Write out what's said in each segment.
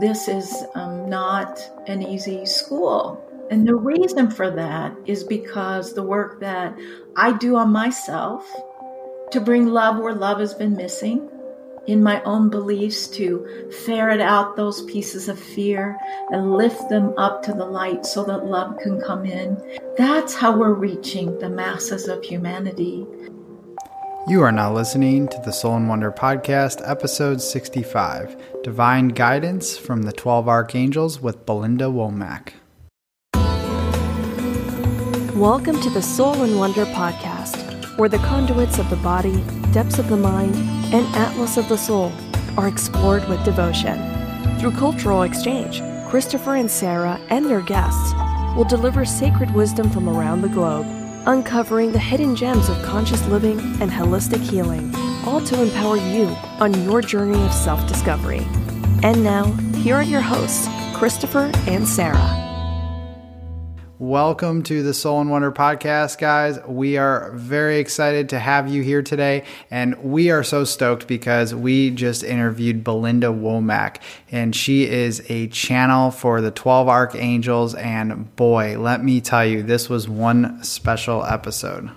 this is um, not an easy school. And the reason for that is because the work that I do on myself to bring love where love has been missing, in my own beliefs to ferret out those pieces of fear and lift them up to the light so that love can come in. That's how we're reaching the masses of humanity. You are now listening to the Soul in Wonder Podcast, episode 65 Divine Guidance from the 12 Archangels with Belinda Womack. Welcome to the Soul in Wonder Podcast, where the conduits of the body, depths of the mind, and atlas of the soul are explored with devotion. Through cultural exchange, Christopher and Sara and their guests will deliver sacred wisdom from around the globe uncovering the hidden gems of conscious living and holistic healing, all to empower you on your journey of self discovery. And now, here are your hosts, Christopher and Sara. Welcome to the Soul in Wonder podcast, guys. We are very excited to have you here today. And we are so stoked because we just interviewed Belinda Womack, and she is a channel for the 12 Archangels. And boy, let me tell you, this was one special episode.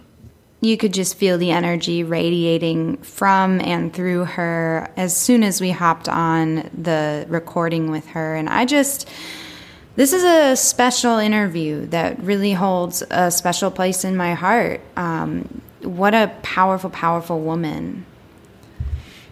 You could just feel the energy radiating from and through her as soon as we hopped on the recording with her. And I just this is a special interview that really holds a special place in my heart. Um, what a powerful, powerful woman.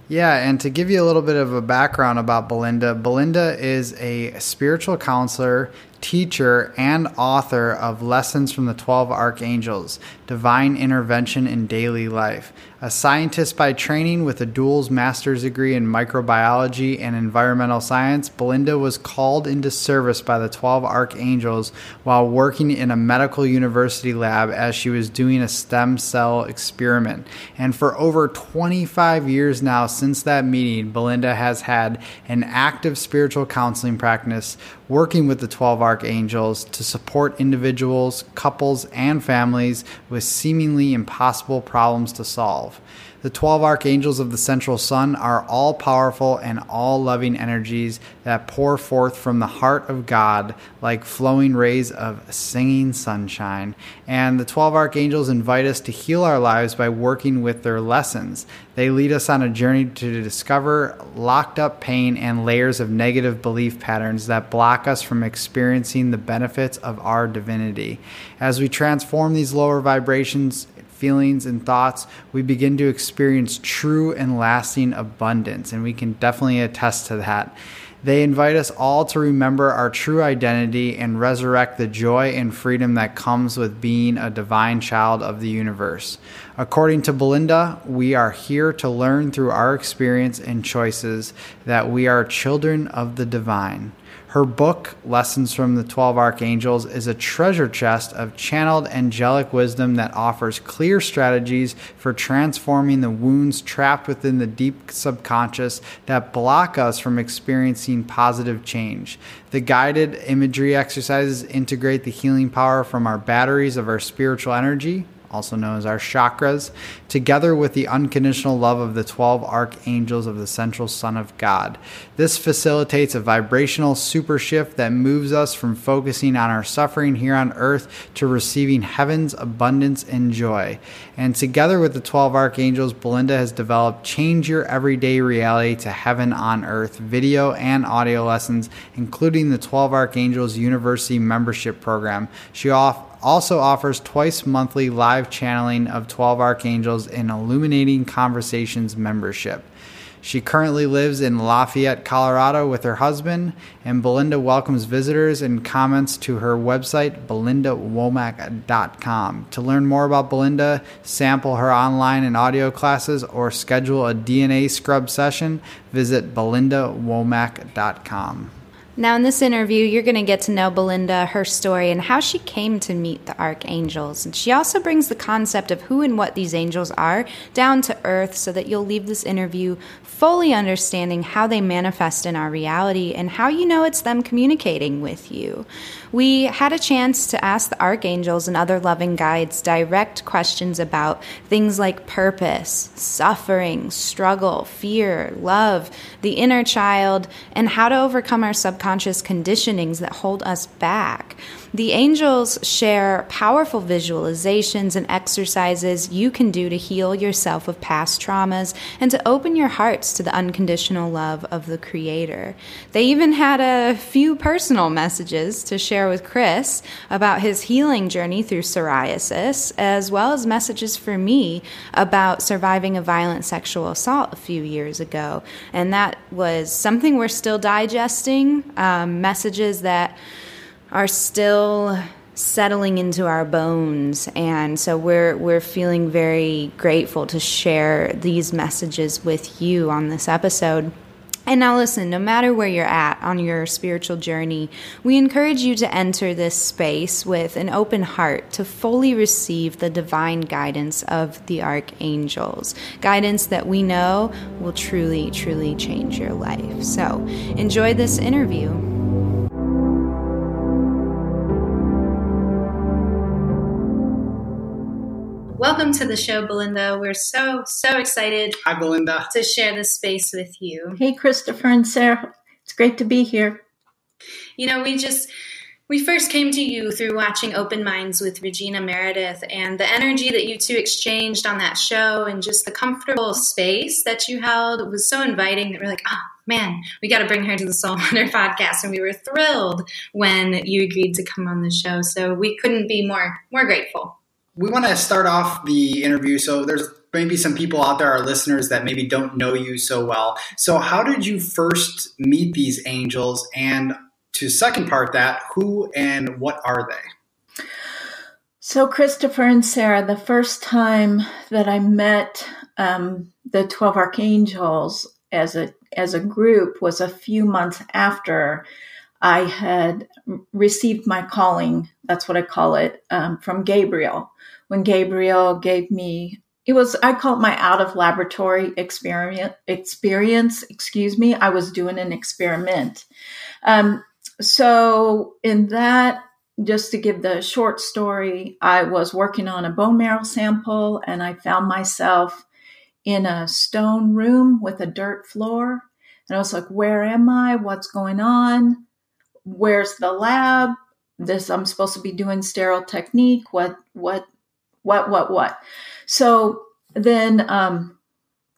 Yeah, and to give you a little bit of a background about Belinda, Belinda is a spiritual counselor, teacher, and author of Lessons from the 12 Archangels Divine Intervention in Daily Life. A scientist by training with a dual master's degree in microbiology and environmental science, Belinda was called into service by the 12 Archangels while working in a medical university lab as she was doing a stem cell experiment. And for over 25 years now since that meeting, Belinda has had an active spiritual counseling practice working with the 12 Archangels to support individuals, couples, and families with seemingly impossible problems to solve. The 12 archangels of the central sun are all powerful and all loving energies that pour forth from the heart of God like flowing rays of singing sunshine. And the 12 archangels invite us to heal our lives by working with their lessons. They lead us on a journey to discover locked up pain and layers of negative belief patterns that block us from experiencing the benefits of our divinity. As we transform these lower vibrations feelings, and thoughts, we begin to experience true and lasting abundance. And we can definitely attest to that. They invite us all to remember our true identity and resurrect the joy and freedom that comes with being a divine child of the universe. According to Belinda, we are here to learn through our experience and choices that we are children of the divine. Her book, Lessons from the 12 Archangels, is a treasure chest of channeled angelic wisdom that offers clear strategies for transforming the wounds trapped within the deep subconscious that block us from experiencing positive change. The guided imagery exercises integrate the healing power from our batteries of our spiritual energy also known as our chakras, together with the unconditional love of the 12 archangels of the central Sun of God. This facilitates a vibrational super shift that moves us from focusing on our suffering here on earth to receiving heaven's abundance and joy. And together with the 12 archangels, Belinda has developed Change Your Everyday Reality to Heaven on Earth video and audio lessons, including the 12 Archangels University membership program. She off also offers twice monthly live channeling of 12 Archangels in Illuminating Conversations membership. She currently lives in Lafayette, Colorado with her husband, and Belinda welcomes visitors and comments to her website, belindawomack.com. To learn more about Belinda, sample her online and audio classes, or schedule a DNA scrub session, visit belindawomack.com. Now, in this interview, you're going to get to know Belinda, her story, and how she came to meet the archangels. And she also brings the concept of who and what these angels are down to earth so that you'll leave this interview fully understanding how they manifest in our reality and how you know it's them communicating with you. We had a chance to ask the archangels and other loving guides direct questions about things like purpose, suffering, struggle, fear, love, the inner child, and how to overcome our subconscious conditionings that hold us back. The angels share powerful visualizations and exercises you can do to heal yourself of past traumas and to open your hearts to the unconditional love of the Creator. They even had a few personal messages to share with Chris about his healing journey through psoriasis, as well as messages for me about surviving a violent sexual assault a few years ago. And that was something we're still digesting, um, messages that are still settling into our bones and so we're we're feeling very grateful to share these messages with you on this episode and now, listen, no matter where you're at on your spiritual journey, we encourage you to enter this space with an open heart to fully receive the divine guidance of the archangels. Guidance that we know will truly, truly change your life. So, enjoy this interview. Welcome to the show, Belinda. We're so, so excited. Hi, Belinda. To share this space with you. Hey, Christopher and Sara. It's great to be here. You know, we just. We first came to you through watching Open Minds with Regina Meredith, and the energy that you two exchanged on that show and just the comfortable space that you held was so inviting that we're like, oh man, we got to bring her to the Soul Wonder podcast. And we were thrilled when you agreed to come on the show. So we couldn't be more more grateful we want to start off the interview. So there's maybe some people out there, our listeners, that maybe don't know you so well. So how did you first meet these angels? And to second part that, who and what are they? So Christopher and Sara, the first time that I met um, the twelve archangels as a as a group was a few months after I had received my calling. That's what I call it um, from Gabriel when Gabriel gave me it was I call it my out of laboratory experiment experience. Excuse me, I was doing an experiment. Um, so in that, just to give the short story, I was working on a bone marrow sample, and I found myself in a stone room with a dirt floor, and I was like, "Where am I? What's going on? Where's the lab?" This I'm supposed to be doing sterile technique. What what what, what, what. So then um,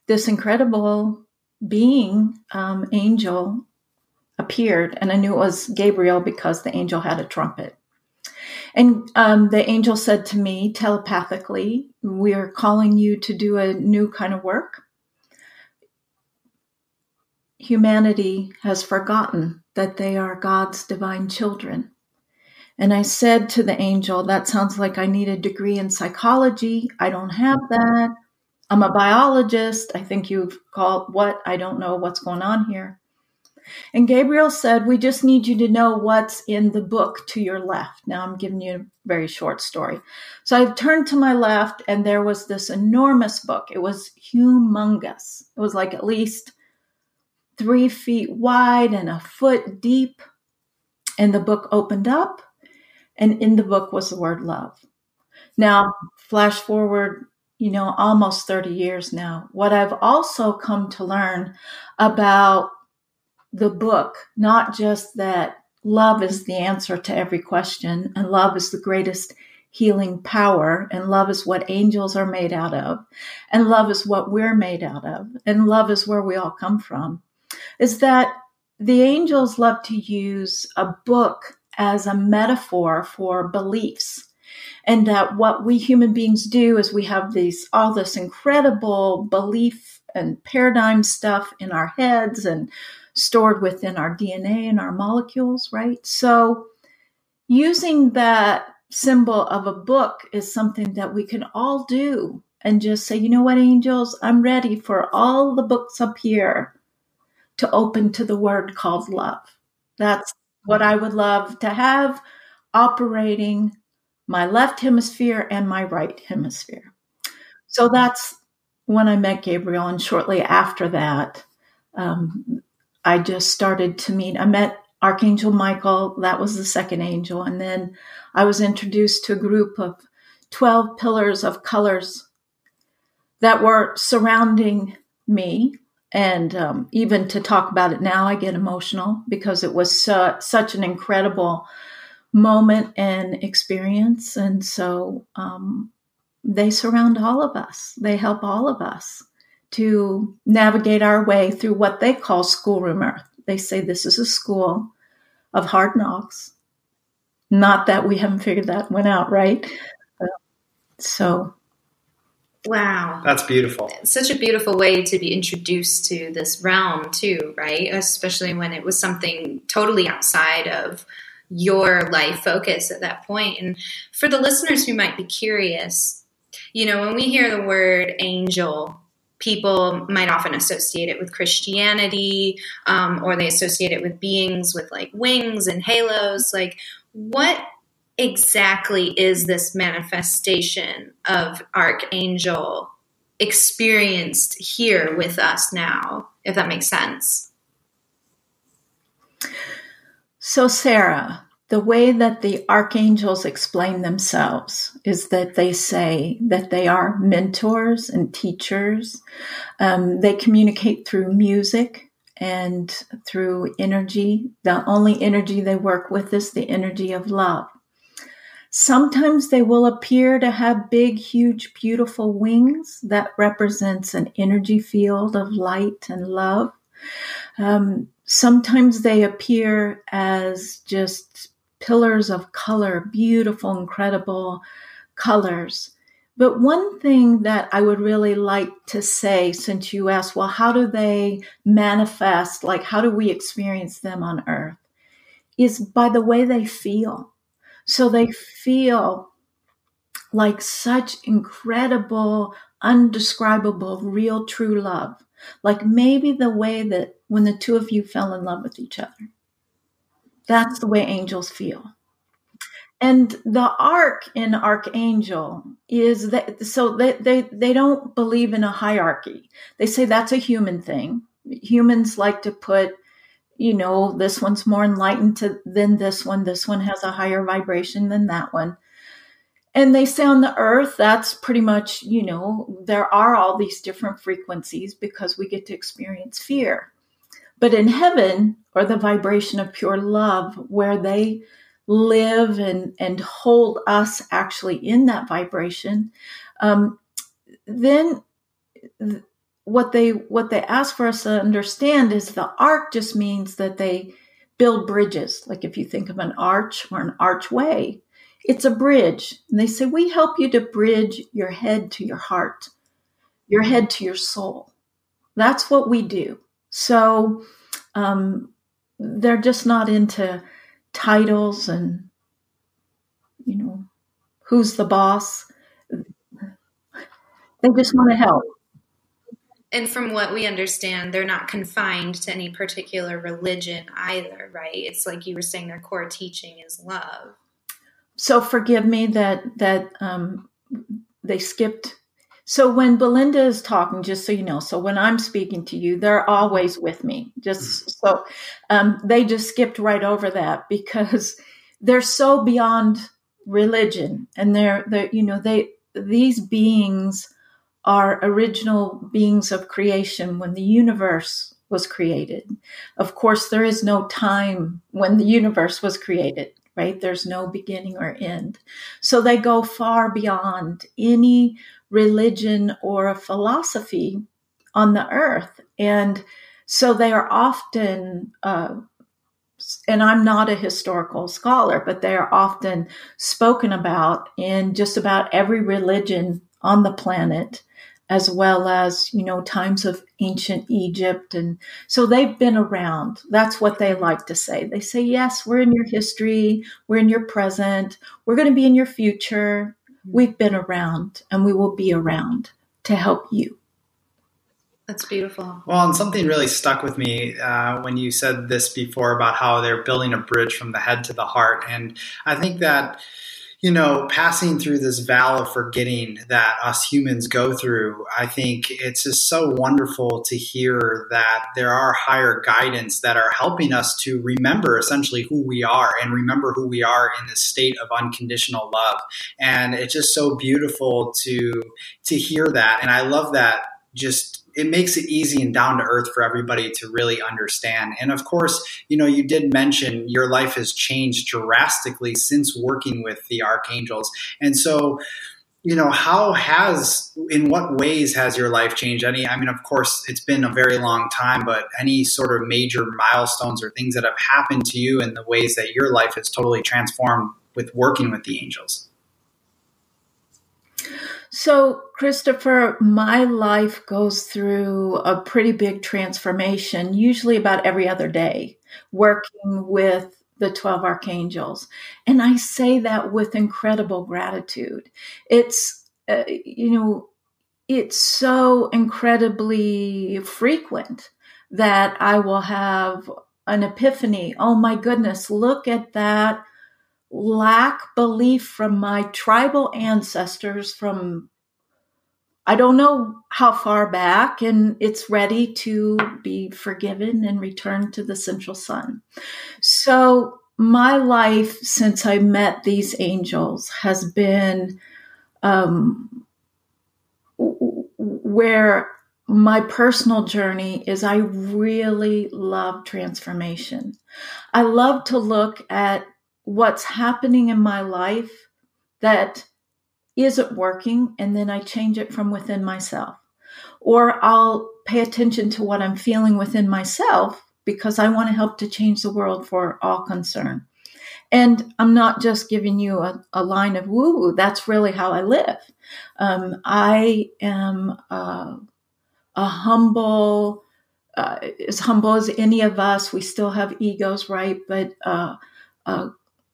this incredible being, um, angel, appeared, and I knew it was Gabriel because the angel had a trumpet. And um, the angel said to me telepathically, We are calling you to do a new kind of work. Humanity has forgotten that they are God's divine children. And I said to the angel, That sounds like I need a degree in psychology. I don't have that. I'm a biologist. I think you've called what? I don't know what's going on here. And Gabriel said, We just need you to know what's in the book to your left. Now I'm giving you a very short story. So I turned to my left, and there was this enormous book. It was humongous. It was like at least three feet wide and a foot deep. And the book opened up, and in the book was the word love. Now, flash forward, you know, almost 30 years now. What I've also come to learn about the book, not just that love is the answer to every question and love is the greatest healing power and love is what angels are made out of and love is what we're made out of and love is where we all come from is that the angels love to use a book as a metaphor for beliefs. And that what we human beings do is we have these all this incredible belief and paradigm stuff in our heads and stored within our DNA and our molecules, right? So using that symbol of a book is something that we can all do and just say, you know what, angels, I'm ready for all the books up here to open to the word called love. That's what I would love to have operating my left hemisphere and my right hemisphere. So that's when I met Gabriel, and shortly after that, um, I just started to meet. I met Archangel Michael, that was the second angel, and then I was introduced to a group of 12 pillars of colors that were surrounding me. And um, even to talk about it now, I get emotional because it was su- such an incredible moment and experience. And so um, they surround all of us, they help all of us to navigate our way through what they call schoolroom earth. They say this is a school of hard knocks. Not that we haven't figured that one out, right? So. Wow. That's beautiful. such a beautiful way to be introduced to this realm, too, right? Especially when it was something totally outside of your life focus at that point. And for the listeners who might be curious, you know, when we hear the word angel, people might often associate it with Christianity, um, or they associate it with beings with like wings and halos. Like, what exactly is this manifestation of Archangel experienced here with us now, if that makes sense? So, Sara, the way that the archangels explain themselves is that they say that they are mentors and teachers. Um, they communicate through music and through energy. The only energy they work with is the energy of love. Sometimes they will appear to have big, huge, beautiful wings that represents an energy field of light and love. Um, sometimes they appear as just pillars of color, beautiful, incredible colors. But one thing that I would really like to say, since you asked, well, how do they manifest? Like, how do we experience them on earth? Is by the way they feel. So they feel like such incredible, undescribable, real, true love. Like maybe the way that when the two of you fell in love with each other. That's the way angels feel. And the arc in Archangel is that so they, they they don't believe in a hierarchy. They say that's a human thing. Humans like to put, you know, this one's more enlightened to, than this one. This one has a higher vibration than that one. And they say on the earth, that's pretty much, you know, there are all these different frequencies because we get to experience fear. But in heaven, or the vibration of pure love, where they live and, and hold us actually in that vibration, um, then what they what they ask for us to understand is the arc just means that they build bridges. Like if you think of an arch or an archway, it's a bridge. And they say, We help you to bridge your head to your heart, your head to your soul. That's what we do. So um, they're just not into titles and, you know, who's the boss. They just want to help. And from what we understand, they're not confined to any particular religion either, right? It's like you were saying, their core teaching is love. So forgive me that that um, they skipped so when Belinda is talking, just so you know, so when I'm speaking to you, they're always with me. Just mm. so um, they just skipped right over that because they're so beyond religion, and they're they you know they these beings are original beings of creation when the universe was created. Of course, there is no time when the universe was created right? There's no beginning or end. So they go far beyond any religion or a philosophy on the earth. And so they are often, uh, and I'm not a historical scholar, but they are often spoken about in just about every religion on the planet as well as you know times of ancient egypt. And so they've been around. That's what they like to say. They say yes we're in your history. We're in your present. We're going to be in your future. We've been around and we will be around to help you. That's beautiful. Well, and something really stuck with me uh, when you said this before about how they're building a bridge from the head to the heart. And I think that you know, passing through this valley of forgetting that us humans go through, I think it's just so wonderful to hear that there are higher guidance that are helping us to remember essentially who we are and remember who we are in this state of unconditional love. And it's just so beautiful to to hear that. And I love that just it makes it easy and down to earth for everybody to really understand. And of course, you know, you did mention your life has changed drastically since working with the archangels. And so, you know, how has, in what ways has your life changed? Any, I mean, of course, it's been a very long time, but any sort of major milestones or things that have happened to you in the ways that your life has totally transformed with working with the angels? So, Christopher, my life goes through a pretty big transformation, usually about every other day, working with the 12 archangels. And I say that with incredible gratitude. It's, uh, you know, it's so incredibly frequent that I will have an epiphany. Oh my goodness, look at that lack belief from my tribal ancestors from I don't know how far back, and it's ready to be forgiven and returned to the central sun. So, my life since I met these angels has been um, where my personal journey is I really love transformation. I love to look at what's happening in my life that isn't working, and then I change it from within myself. Or I'll pay attention to what I'm feeling within myself because I want to help to change the world for all concerned. And I'm not just giving you a, a line of woo woo, that's really how I live. Um, I am uh, a humble, uh, as humble as any of us. We still have egos, right? But uh, uh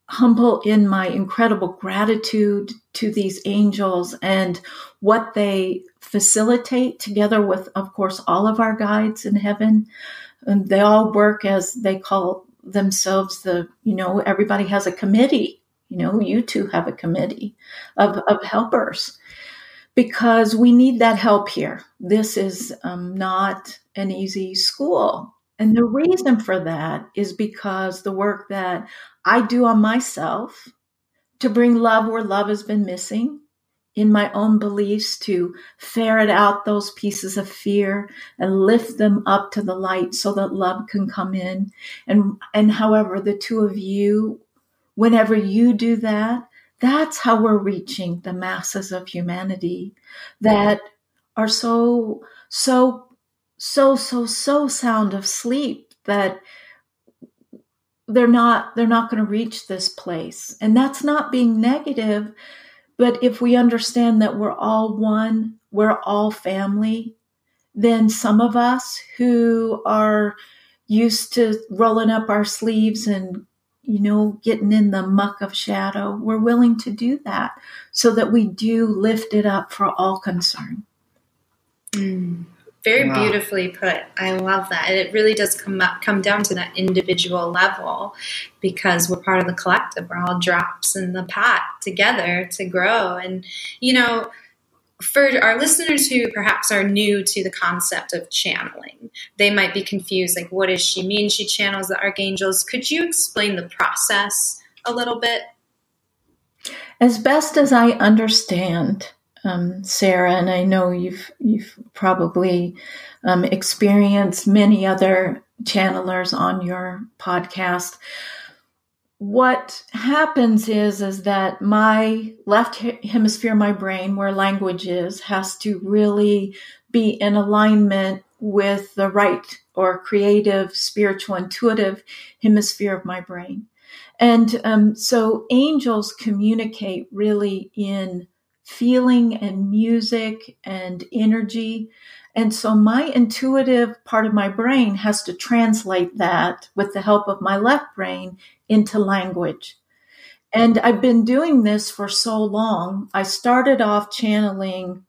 humble in my incredible gratitude to these angels and what they facilitate together with, of course, all of our guides in heaven. And they all work as they call themselves the, you know, everybody has a committee. You know, you two have a committee of, of helpers because we need that help here. This is um, not an easy school. And the reason for that is because the work that I do on myself to bring love where love has been missing in my own beliefs to ferret out those pieces of fear and lift them up to the light so that love can come in. And and however the two of you whenever you do that that's how we're reaching the masses of humanity that are so so so so so sound of sleep that they're not they're not going to reach this place and that's not being negative but if we understand that we're all one we're all family then some of us who are used to rolling up our sleeves and you know getting in the muck of shadow we're willing to do that so that we do lift it up for all concerned mm. Very wow. beautifully put. I love that. And it really does come up, come down to that individual level because we're part of the collective. We're all drops in the pot together to grow. And, you know, for our listeners who perhaps are new to the concept of channeling, they might be confused like, what does she mean? She channels the archangels. Could you explain the process a little bit? As best as I understand, um, Sara, and I know you've you've probably um, experienced many other channelers on your podcast. What happens is is that my left hemisphere, my brain, where language is, has to really be in alignment with the right or creative, spiritual, intuitive hemisphere of my brain. And um, so angels communicate really in feeling and music and energy. And so my intuitive part of my brain has to translate that with the help of my left brain into language. And I've been doing this for so long. I started off channeling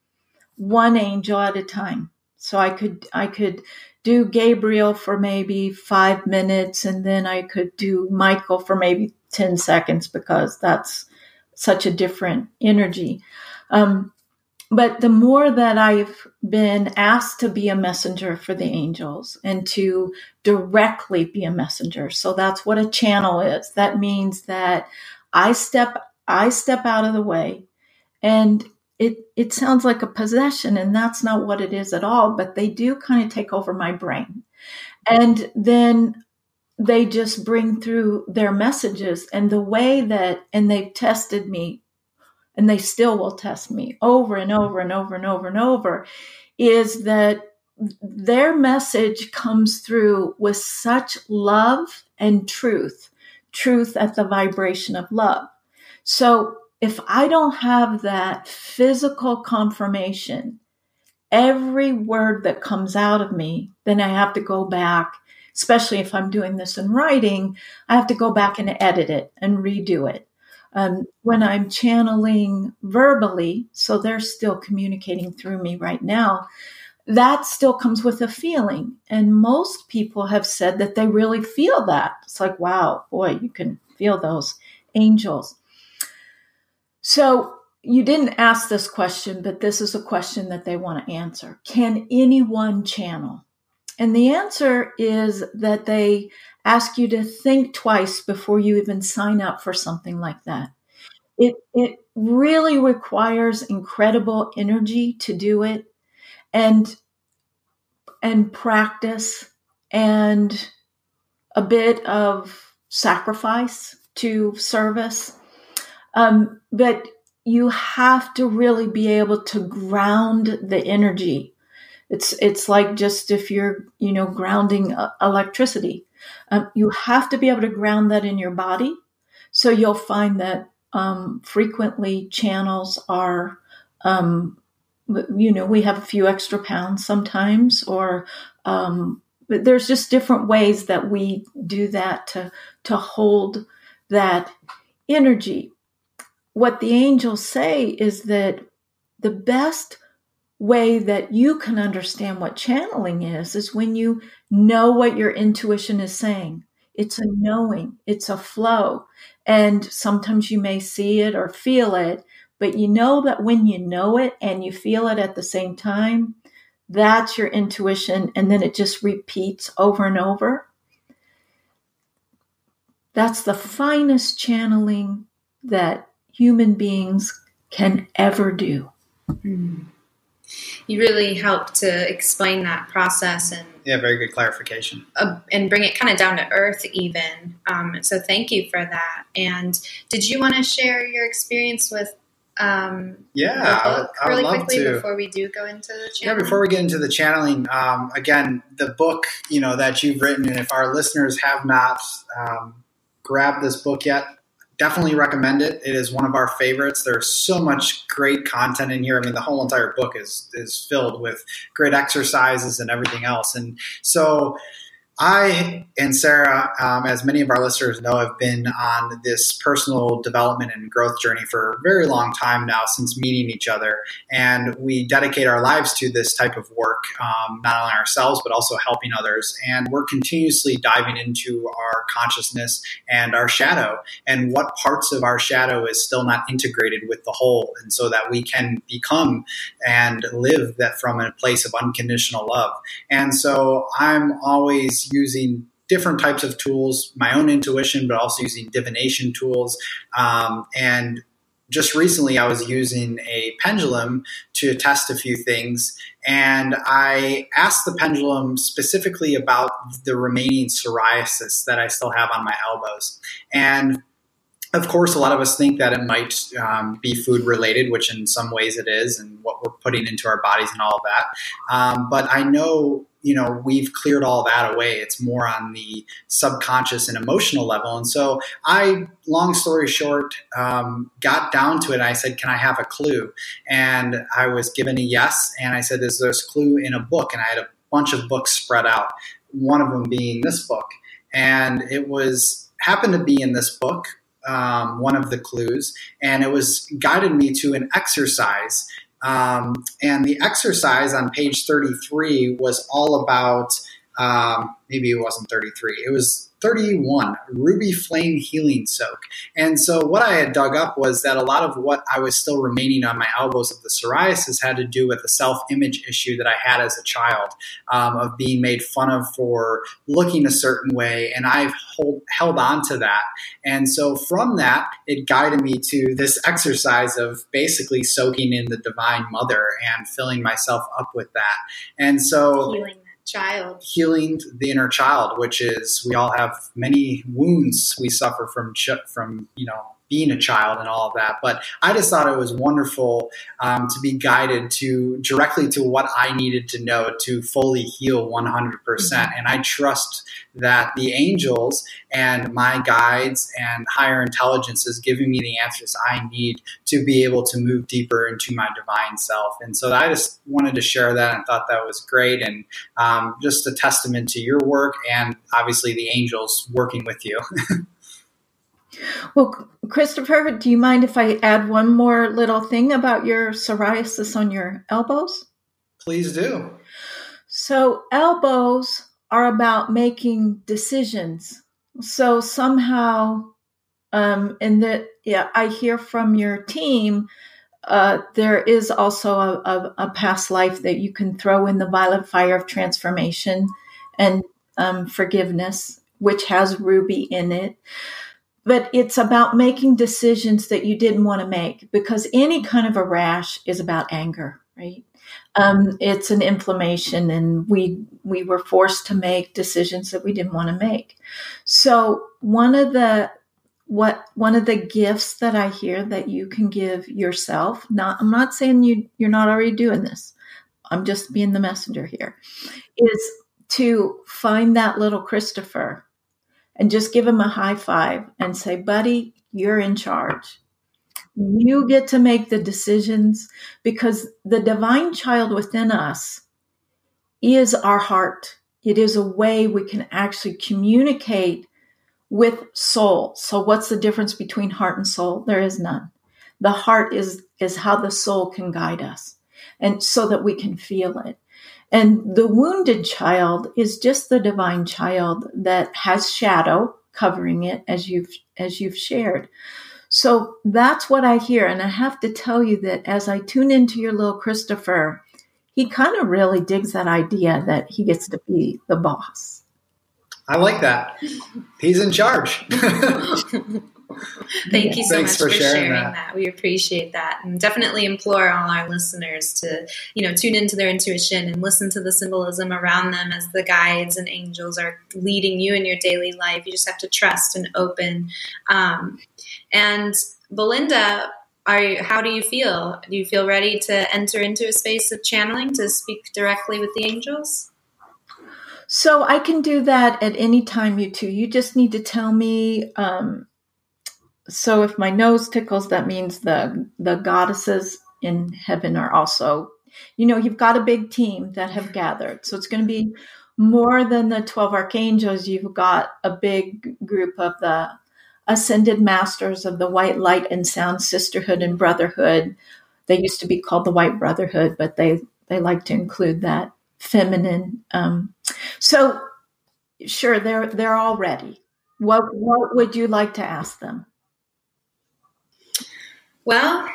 one angel at a time. So I could I could do Gabriel for maybe five minutes and then I could do Michael for maybe 10 seconds because that's such a different energy. Um, but the more that I've been asked to be a messenger for the angels and to directly be a messenger. So that's what a channel is. That means that I step I step out of the way and it it sounds like a possession and that's not what it is at all, but they do kind of take over my brain. And then they just bring through their messages and the way that and they've tested me and they still will test me over and over and over and over and over is that their message comes through with such love and truth, truth at the vibration of love. So if I don't have that physical confirmation, every word that comes out of me, then I have to go back, especially if I'm doing this in writing, I have to go back and edit it and redo it um, when I'm channeling verbally, so they're still communicating through me right now, that still comes with a feeling. And most people have said that they really feel that. It's like, wow, boy, you can feel those angels. So you didn't ask this question, but this is a question that they want to answer. Can anyone channel? And the answer is that they ask you to think twice before you even sign up for something like that. It, it really requires incredible energy to do it and, and practice and a bit of sacrifice to service. Um, but you have to really be able to ground the energy. It's it's like just if you're you know grounding uh, electricity. Um, you have to be able to ground that in your body. So you'll find that um, frequently channels are, um, you know, we have a few extra pounds sometimes, or um, there's just different ways that we do that to to hold that energy. What the angels say is that the best way that you can understand what channeling is is when you know what your intuition is saying. It's a knowing, it's a flow. And sometimes you may see it or feel it, but you know that when you know it and you feel it at the same time, that's your intuition. And then it just repeats over and over. That's the finest channeling that human beings can ever do. Mm you really help to explain that process and yeah, very good clarification uh, and bring it kind of down to earth even. Um, so thank you for that. And did you want to share your experience with? Um, yeah, I would, I would really quickly to. before we do go into the channeling. Yeah, before we get into the channeling, um, again, the book you know that you've written, and if our listeners have not um, grabbed this book yet, definitely recommend it. It is one of our favorites. There's so much great content in here. I mean, the whole entire book is is filled with great exercises and everything else. And so I and Sarah, um, as many of our listeners know, have been on this personal development and growth journey for a very long time now since meeting each other. And we dedicate our lives to this type of work, um, not only ourselves, but also helping others. And we're continuously diving into our consciousness and our shadow and what parts of our shadow is still not integrated with the whole. And so that we can become and live that from a place of unconditional love. And so I'm always using different types of tools, my own intuition, but also using divination tools. Um, and just recently, I was using a pendulum to test a few things. And I asked the pendulum specifically about the remaining psoriasis that I still have on my elbows. And of course, a lot of us think that it might um, be food related, which in some ways it is, and what we're putting into our bodies and all of that. Um, but I know you know we've cleared all that away. It's more on the subconscious and emotional level. And so i long story short um, got down to it. I said can i have a clue? And i was given a yes and i said is this clue in a book and i had a bunch of books spread out one of them being this book. And it was happened to be in this book um, one of the clues and it was guided me to an exercise. Um, and the exercise on page 33 was all about um, maybe it wasn't 33, it was 31 ruby flame healing soak. And so what i had dug up was that a lot of what i was still remaining on my elbows of the psoriasis had to do with a self-image issue that i had as a child um, of being made fun of for looking a certain way and i've hold, held on to that. And so from that it guided me to this exercise of basically soaking in the divine mother and filling myself up with that. And so Healing child. Healing the inner child which is we all have many wounds we suffer from from you know being a child and all of that. But I just thought it was wonderful um, to be guided to directly to what I needed to know to fully heal 100%. percent mm hmm And I trust that the angels and my guides and higher intelligence is giving me the answers I need to be able to move deeper into my divine self. And so I just wanted to share that and thought that was great and um, just a testament to your work and obviously the angels working with you. Well, Christopher, do you mind if I add one more little thing about your psoriasis on your elbows? Please do. So, elbows are about making decisions. So, somehow, um, and that, yeah, I hear from your team, uh, there is also a, a, a, past life that you can throw in the violet fire of transformation and um, forgiveness, which has ruby in it but it's about making decisions that you didn't want to make because any kind of a rash is about anger right? Um, it's an inflammation and we we were forced to make decisions that we didn't want to make. So one of the what one of the gifts that i hear that you can give yourself not i'm not saying you you're not already doing this. I'm just being the messenger here is to find that little christopher and just give him a high five and say, buddy, you're in charge. You get to make the decisions because the divine child within us is our heart. It is a way we can actually communicate with soul. So what's the difference between heart and soul? There is none. The heart is, is how the soul can guide us and so that we can feel it. And the wounded child is just the divine child that has shadow covering it as you've as you've shared. So that's what I hear and I have to tell you that as I tune into your little Christopher, he kind of really digs that idea that he gets to be the boss. I like that. He's in charge. Thank you so Thanks much for, for sharing, sharing that. that. We appreciate that. And definitely implore all our listeners to, you know, tune into their intuition and listen to the symbolism around them as the guides and angels are leading you in your daily life. You just have to trust and open. Um, and Belinda, are you, how do you feel? Do you feel ready to enter into a space of channeling to speak directly with the angels? So I can do that at any time, you two. You just need to tell me um, so if my nose tickles, that means the the goddesses in heaven are also, you know, you've got a big team that have gathered. So it's going to be more than the 12 archangels. You've got a big group of the ascended masters of the white light and sound sisterhood and brotherhood. They used to be called the white brotherhood, but they, they like to include that feminine. Um, so sure, they're, they're all ready. What, what would you like to ask them? Well,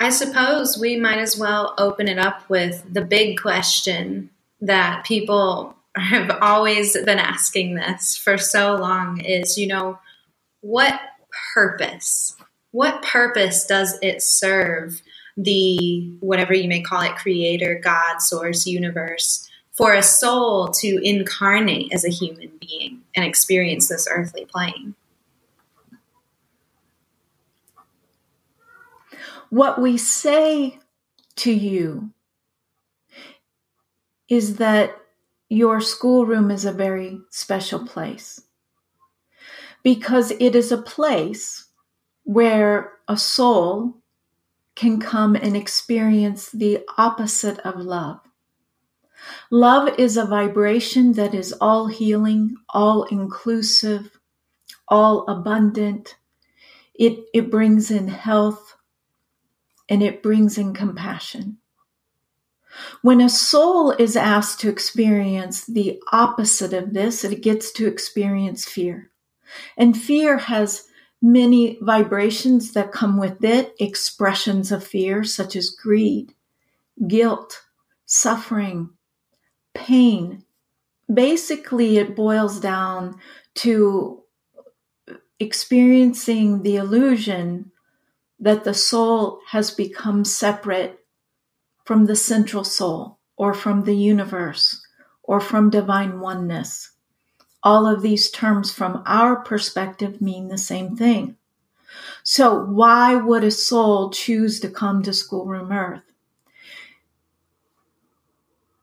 I suppose we might as well open it up with the big question that people have always been asking this for so long is, you know, what purpose? What purpose does it serve the whatever you may call it creator, God, source, universe for a soul to incarnate as a human being and experience this earthly plane? What we say to you is that your schoolroom is a very special place because it is a place where a soul can come and experience the opposite of love. Love is a vibration that is all healing, all inclusive, all abundant. It, it brings in health, and it brings in compassion. When a soul is asked to experience the opposite of this, it gets to experience fear. And fear has many vibrations that come with it, expressions of fear such as greed, guilt, suffering, pain. Basically, it boils down to experiencing the illusion that the soul has become separate from the central soul or from the universe or from divine oneness. All of these terms from our perspective mean the same thing. So why would a soul choose to come to schoolroom earth?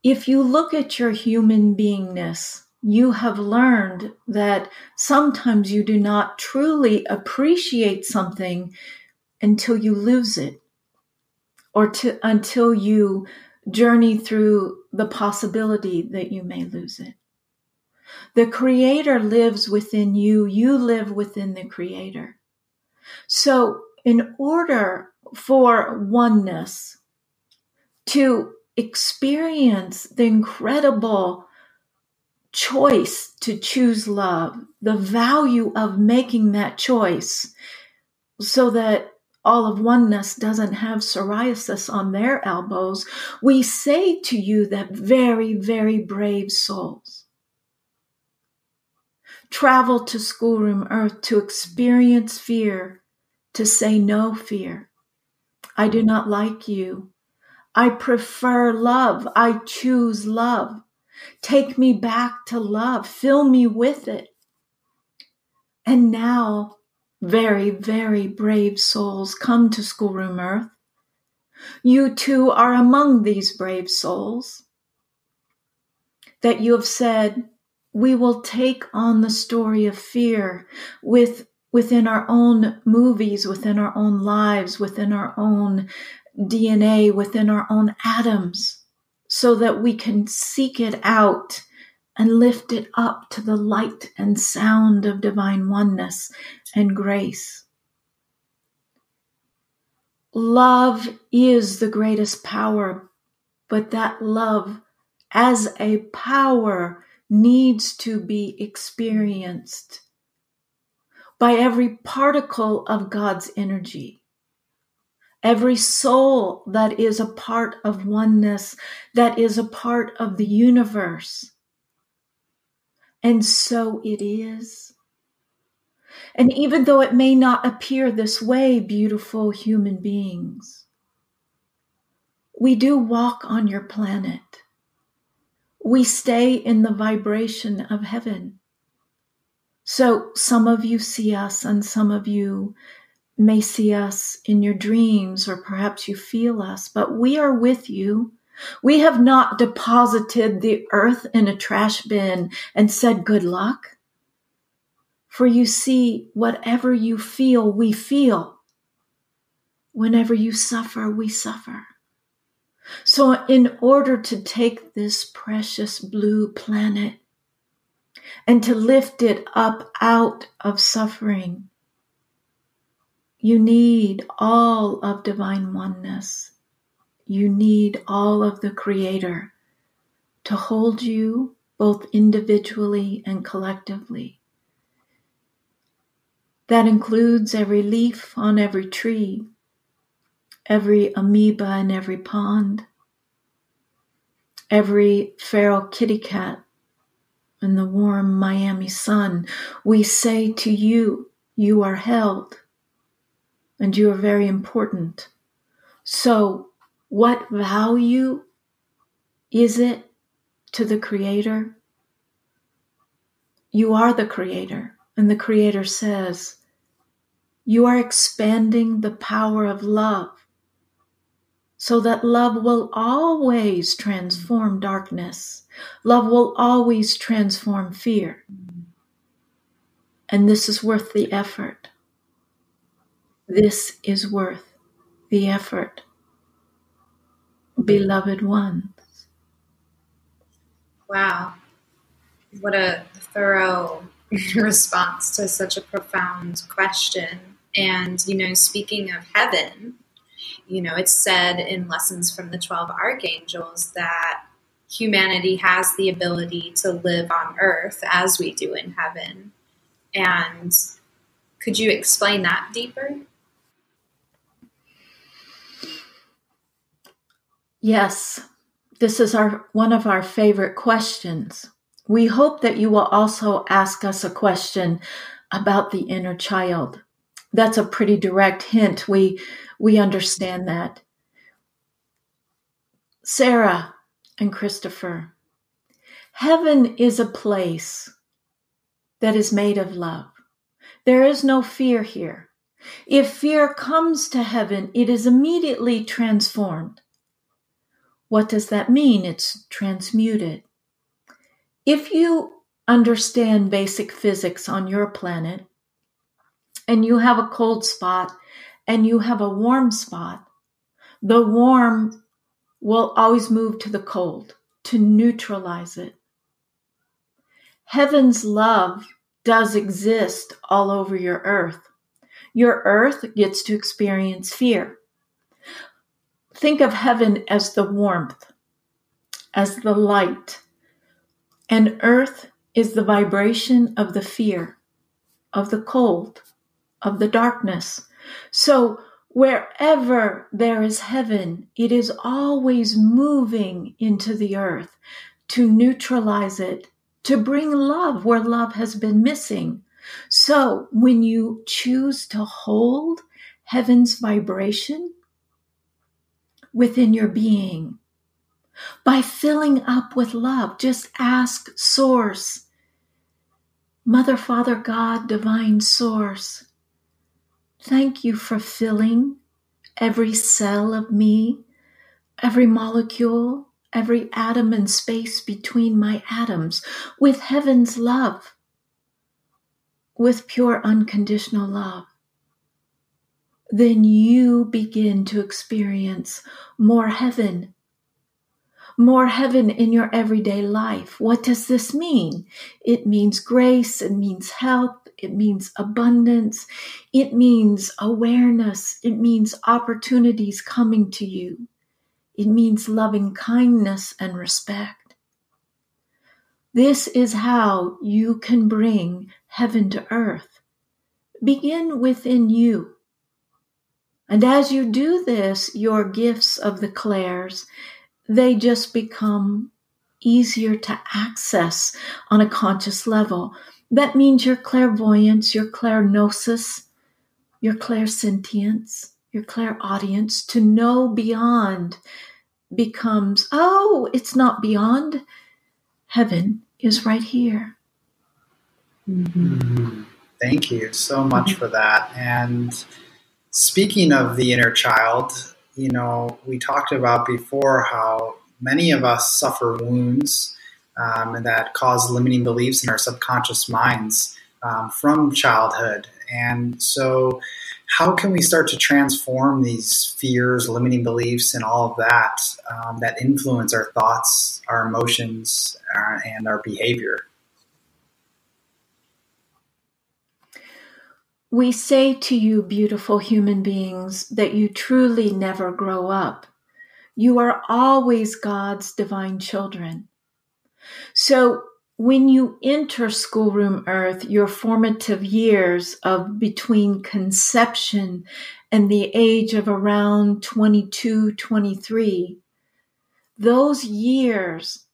If you look at your human beingness, you have learned that sometimes you do not truly appreciate something until you lose it or to, until you journey through the possibility that you may lose it. The creator lives within you. You live within the creator. So in order for oneness to experience the incredible choice to choose love, the value of making that choice so that all of oneness doesn't have psoriasis on their elbows, we say to you that very, very brave souls travel to schoolroom earth to experience fear, to say no fear. I do not like you. I prefer love. I choose love. Take me back to love. Fill me with it. And now very, very brave souls come to schoolroom earth. You too are among these brave souls that you have said, we will take on the story of fear with within our own movies, within our own lives, within our own DNA, within our own atoms, so that we can seek it out and lift it up to the light and sound of divine oneness and grace. Love is the greatest power, but that love as a power needs to be experienced by every particle of God's energy. Every soul that is a part of oneness, that is a part of the universe. And so it is. And even though it may not appear this way, beautiful human beings, we do walk on your planet. We stay in the vibration of heaven. So some of you see us, and some of you may see us in your dreams, or perhaps you feel us, but we are with you we have not deposited the earth in a trash bin and said good luck. For you see, whatever you feel, we feel. Whenever you suffer, we suffer. So, in order to take this precious blue planet and to lift it up out of suffering, you need all of divine oneness you need all of the Creator to hold you both individually and collectively. That includes every leaf on every tree, every amoeba in every pond, every feral kitty cat in the warm Miami sun. We say to you, you are held and you are very important. So what value is it to the Creator? You are the Creator, and the Creator says, You are expanding the power of love so that love will always transform darkness. Love will always transform fear. And this is worth the effort. This is worth the effort beloved ones. Wow. What a thorough response to such a profound question. And, you know, speaking of heaven, you know, it's said in Lessons from the 12 Archangels that humanity has the ability to live on earth as we do in heaven. And could you explain that deeper? Yes, this is our one of our favorite questions. We hope that you will also ask us a question about the inner child. That's a pretty direct hint. We we understand that. Sara and Christopher, heaven is a place that is made of love. There is no fear here. If fear comes to heaven, it is immediately transformed. What does that mean? It's transmuted. If you understand basic physics on your planet, and you have a cold spot and you have a warm spot, the warm will always move to the cold to neutralize it. Heaven's love does exist all over your earth. Your earth gets to experience fear. Think of heaven as the warmth, as the light, and earth is the vibration of the fear, of the cold, of the darkness. So wherever there is heaven, it is always moving into the earth to neutralize it to bring love where love has been missing. So when you choose to hold heaven's vibration within your being, by filling up with love, just ask Source, Mother, Father, God, Divine Source, thank you for filling every cell of me, every molecule, every atom and space between my atoms with heaven's love, with pure unconditional love, then you begin to experience more heaven. More heaven in your everyday life. What does this mean? It means grace, it means help, it means abundance, it means awareness, it means opportunities coming to you. It means loving kindness and respect. This is how you can bring heaven to earth. Begin within you. And as you do this, your gifts of the clairs, they just become easier to access on a conscious level. That means your clairvoyance, your clairgnosis, your clairsentience, your clairaudience, to know beyond becomes, oh, it's not beyond. Heaven is right here. Mm-hmm. Thank you so much for that. And speaking of the inner child, you know, we talked about before how many of us suffer wounds um, that cause limiting beliefs in our subconscious minds um, from childhood. And so, how can we start to transform these fears, limiting beliefs, and all of that um, that influence our thoughts, our emotions, uh, and our behavior? We say to you, beautiful human beings, that you truly never grow up. You are always God's divine children. So when you enter schoolroom earth, your formative years of between conception and the age of around 22, 23, those years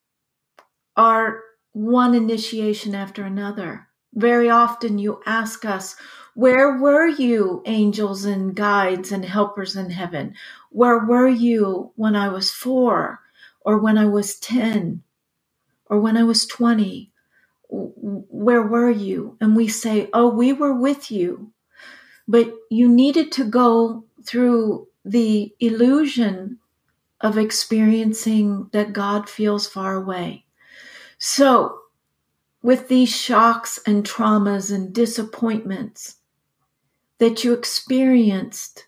are one initiation after another. Very often you ask us, where were you, angels and guides and helpers in heaven? Where were you when I was four or when I was 10? or when I was 20, where were you? And we say, oh, we were with you. But you needed to go through the illusion of experiencing that God feels far away. So, with these shocks and traumas and disappointments that you experienced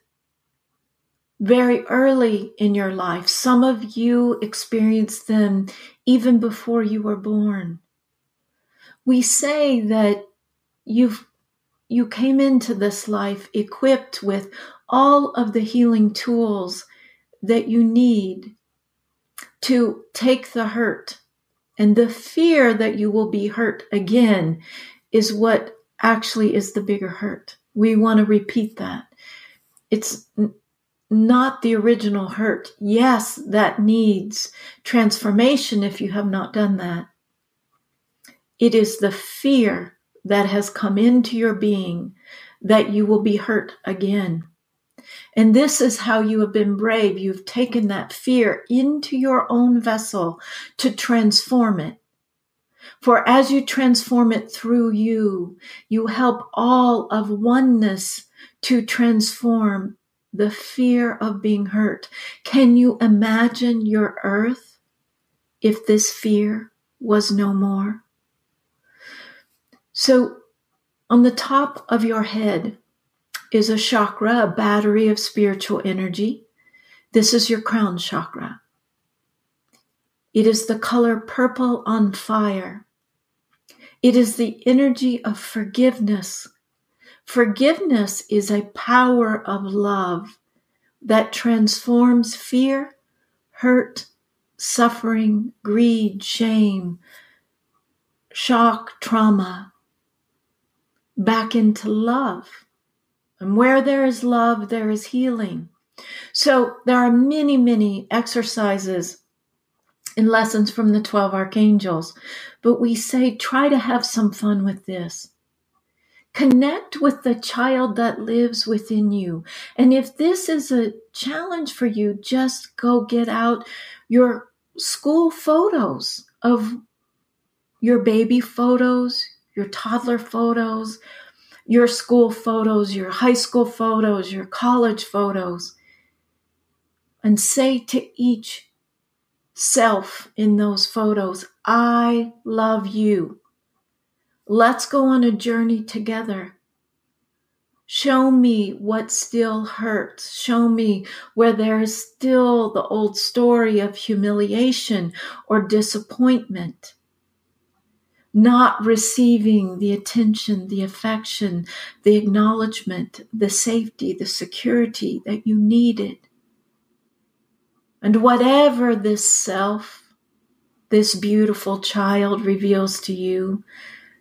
very early in your life. Some of you experienced them even before you were born. We say that you've you came into this life equipped with all of the healing tools that you need to take the hurt and the fear that you will be hurt again is what actually is the bigger hurt. We want to repeat that. It's not the original hurt. Yes, that needs transformation if you have not done that. It is the fear that has come into your being that you will be hurt again. And this is how you have been brave. You've taken that fear into your own vessel to transform it. For as you transform it through you, you help all of oneness to transform the fear of being hurt. Can you imagine your earth if this fear was no more? So, on the top of your head is a chakra, a battery of spiritual energy. This is your crown chakra. It is the color purple on fire. It is the energy of forgiveness. Forgiveness is a power of love that transforms fear, hurt, suffering, greed, shame, shock, trauma back into love. And where there is love, there is healing. So there are many, many exercises and lessons from the 12 archangels, but we say try to have some fun with this. Connect with the child that lives within you. And if this is a challenge for you, just go get out your school photos of your baby photos, your toddler photos, your school photos, your high school photos, your college photos, and say to each self in those photos, I love you. Let's go on a journey together. Show me what still hurts. Show me where there is still the old story of humiliation or disappointment not receiving the attention, the affection, the acknowledgement, the safety, the security that you needed. And whatever this self, this beautiful child reveals to you,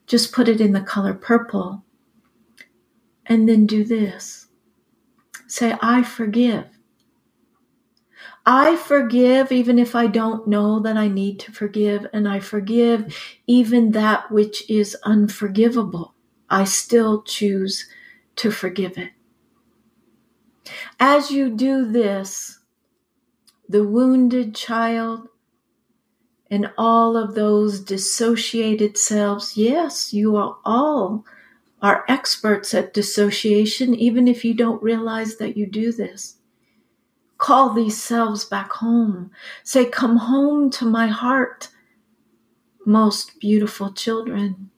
just put it in the color purple. And then do this. Say, I forgive. I forgive even if I don't know that I need to forgive, and I forgive even that which is unforgivable. I still choose to forgive it. As you do this, the wounded child and all of those dissociated selves, yes, you are all are experts at dissociation, even if you don't realize that you do this Call these selves back home. Say, Come home to my heart, most beautiful children,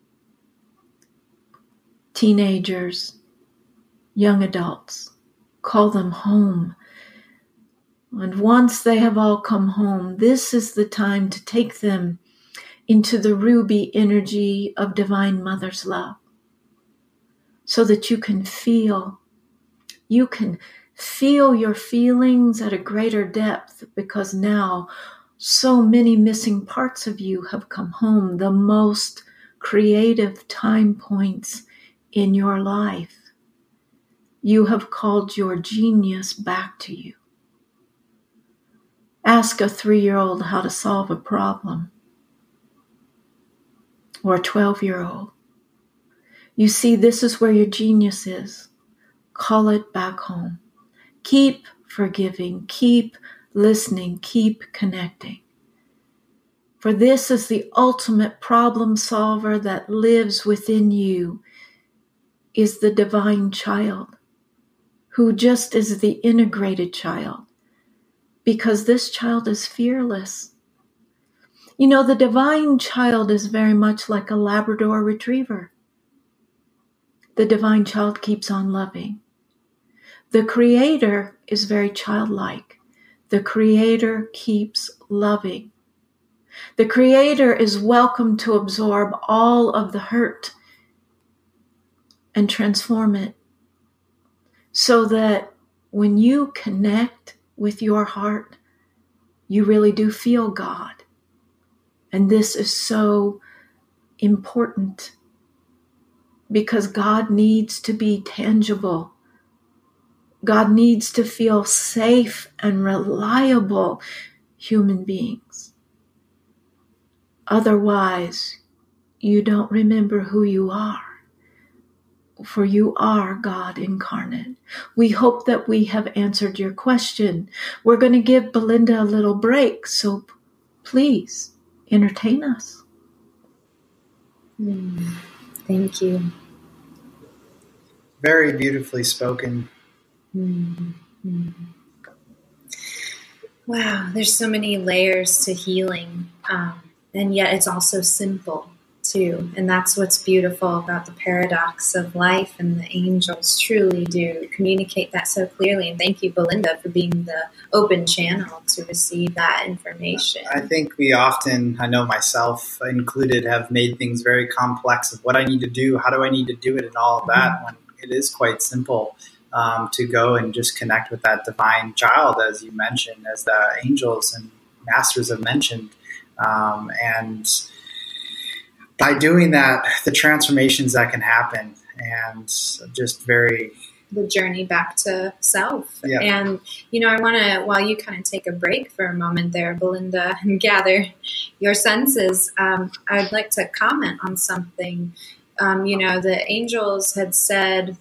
teenagers, young adults. Call them home. And once they have all come home, this is the time to take them into the ruby energy of Divine Mother's love so that you can feel, you can Feel your feelings at a greater depth because now so many missing parts of you have come home, the most creative time points in your life. You have called your genius back to you. Ask a three year old how to solve a problem, or a 12 year old. You see, this is where your genius is. Call it back home. Keep forgiving, keep listening, keep connecting. For this is the ultimate problem solver that lives within you is the divine child who just is the integrated child because this child is fearless. You know, the divine child is very much like a Labrador retriever. The divine child keeps on loving. The Creator is very childlike. The Creator keeps loving. The Creator is welcome to absorb all of the hurt and transform it so that when you connect with your heart, you really do feel God. And this is so important because God needs to be tangible. God needs to feel safe and reliable human beings. Otherwise, you don't remember who you are, for you are God incarnate. We hope that we have answered your question. We're going to give Belinda a little break, so please entertain us. Mm, thank you. Very beautifully spoken. Mm-hmm. Wow, there's so many layers to healing, um, and yet it's also simple too. And that's what's beautiful about the paradox of life, and the angels truly do communicate that so clearly. And thank you, Belinda, for being the open channel to receive that information. I think we often, I know myself included, have made things very complex of what I need to do, how do I need to do it, and all of that. Mm-hmm. When it is quite simple um, to go and just connect with that divine child, as you mentioned, as the angels and masters have mentioned. Um, and by doing that, the transformations that can happen, and just very the journey back to self. Yeah. And, you know, I want to, while you kind of take a break for a moment there, Belinda, and gather your senses, um, I'd like to comment on something. Um, you know, the angels had said,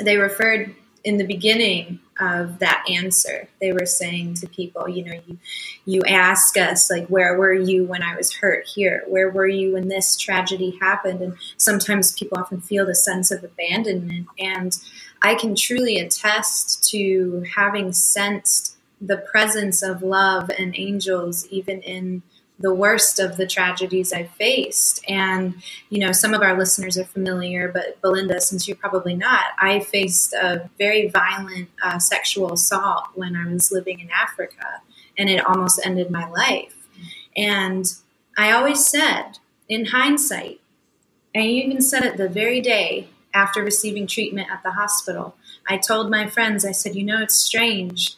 they referred in the beginning of that answer. They were saying to people you know you you ask us like where were you when i was hurt here? Where were you when this tragedy happened? And sometimes people often feel the sense of abandonment. And i can truly attest to having sensed the presence of love and angels even in the worst of the tragedies I faced. And, you know, some of our listeners are familiar, but Belinda, since you're probably not, I faced a very violent uh, sexual assault when I was living in Africa, and it almost ended my life. And I always said, in hindsight, and I even said it the very day after receiving treatment at the hospital, I told my friends, I said, you know, it's strange.